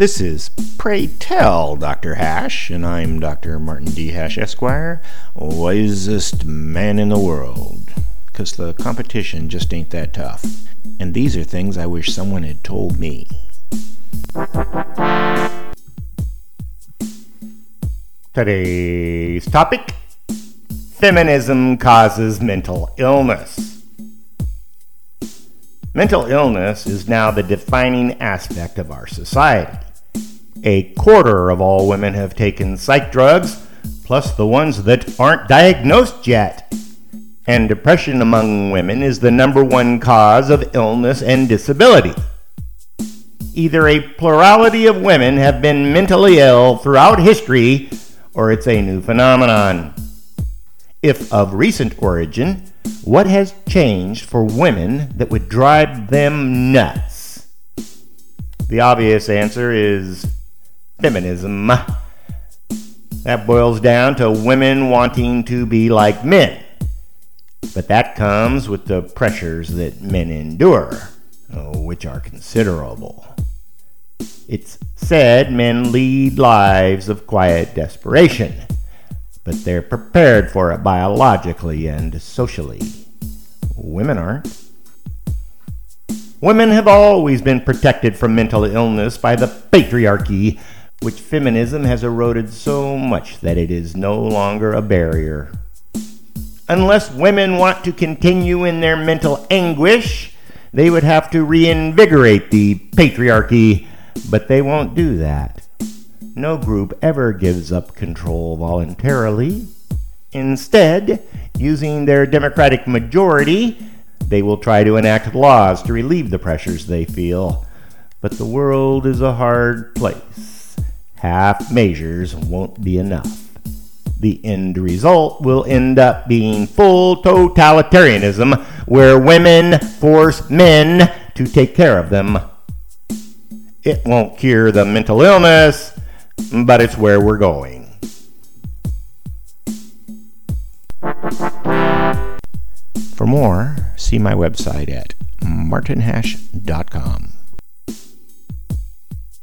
This is Pray Tell Dr. Hash, and I'm Dr. Martin D. Hash, Esquire, wisest man in the world. Because the competition just ain't that tough. And these are things I wish someone had told me. Today's topic Feminism causes mental illness. Mental illness is now the defining aspect of our society. A quarter of all women have taken psych drugs, plus the ones that aren't diagnosed yet. And depression among women is the number one cause of illness and disability. Either a plurality of women have been mentally ill throughout history, or it's a new phenomenon if of recent origin, what has changed for women that would drive them nuts? The obvious answer is feminism. That boils down to women wanting to be like men. But that comes with the pressures that men endure, oh, which are considerable. It's said men lead lives of quiet desperation but they're prepared for it biologically and socially. Women aren't. Women have always been protected from mental illness by the patriarchy, which feminism has eroded so much that it is no longer a barrier. Unless women want to continue in their mental anguish, they would have to reinvigorate the patriarchy, but they won't do that. No group ever gives up control voluntarily. Instead, using their democratic majority, they will try to enact laws to relieve the pressures they feel. But the world is a hard place. Half measures won't be enough. The end result will end up being full totalitarianism where women force men to take care of them. It won't cure the mental illness, but it's where we're going. For more, see my website at martinhash.com.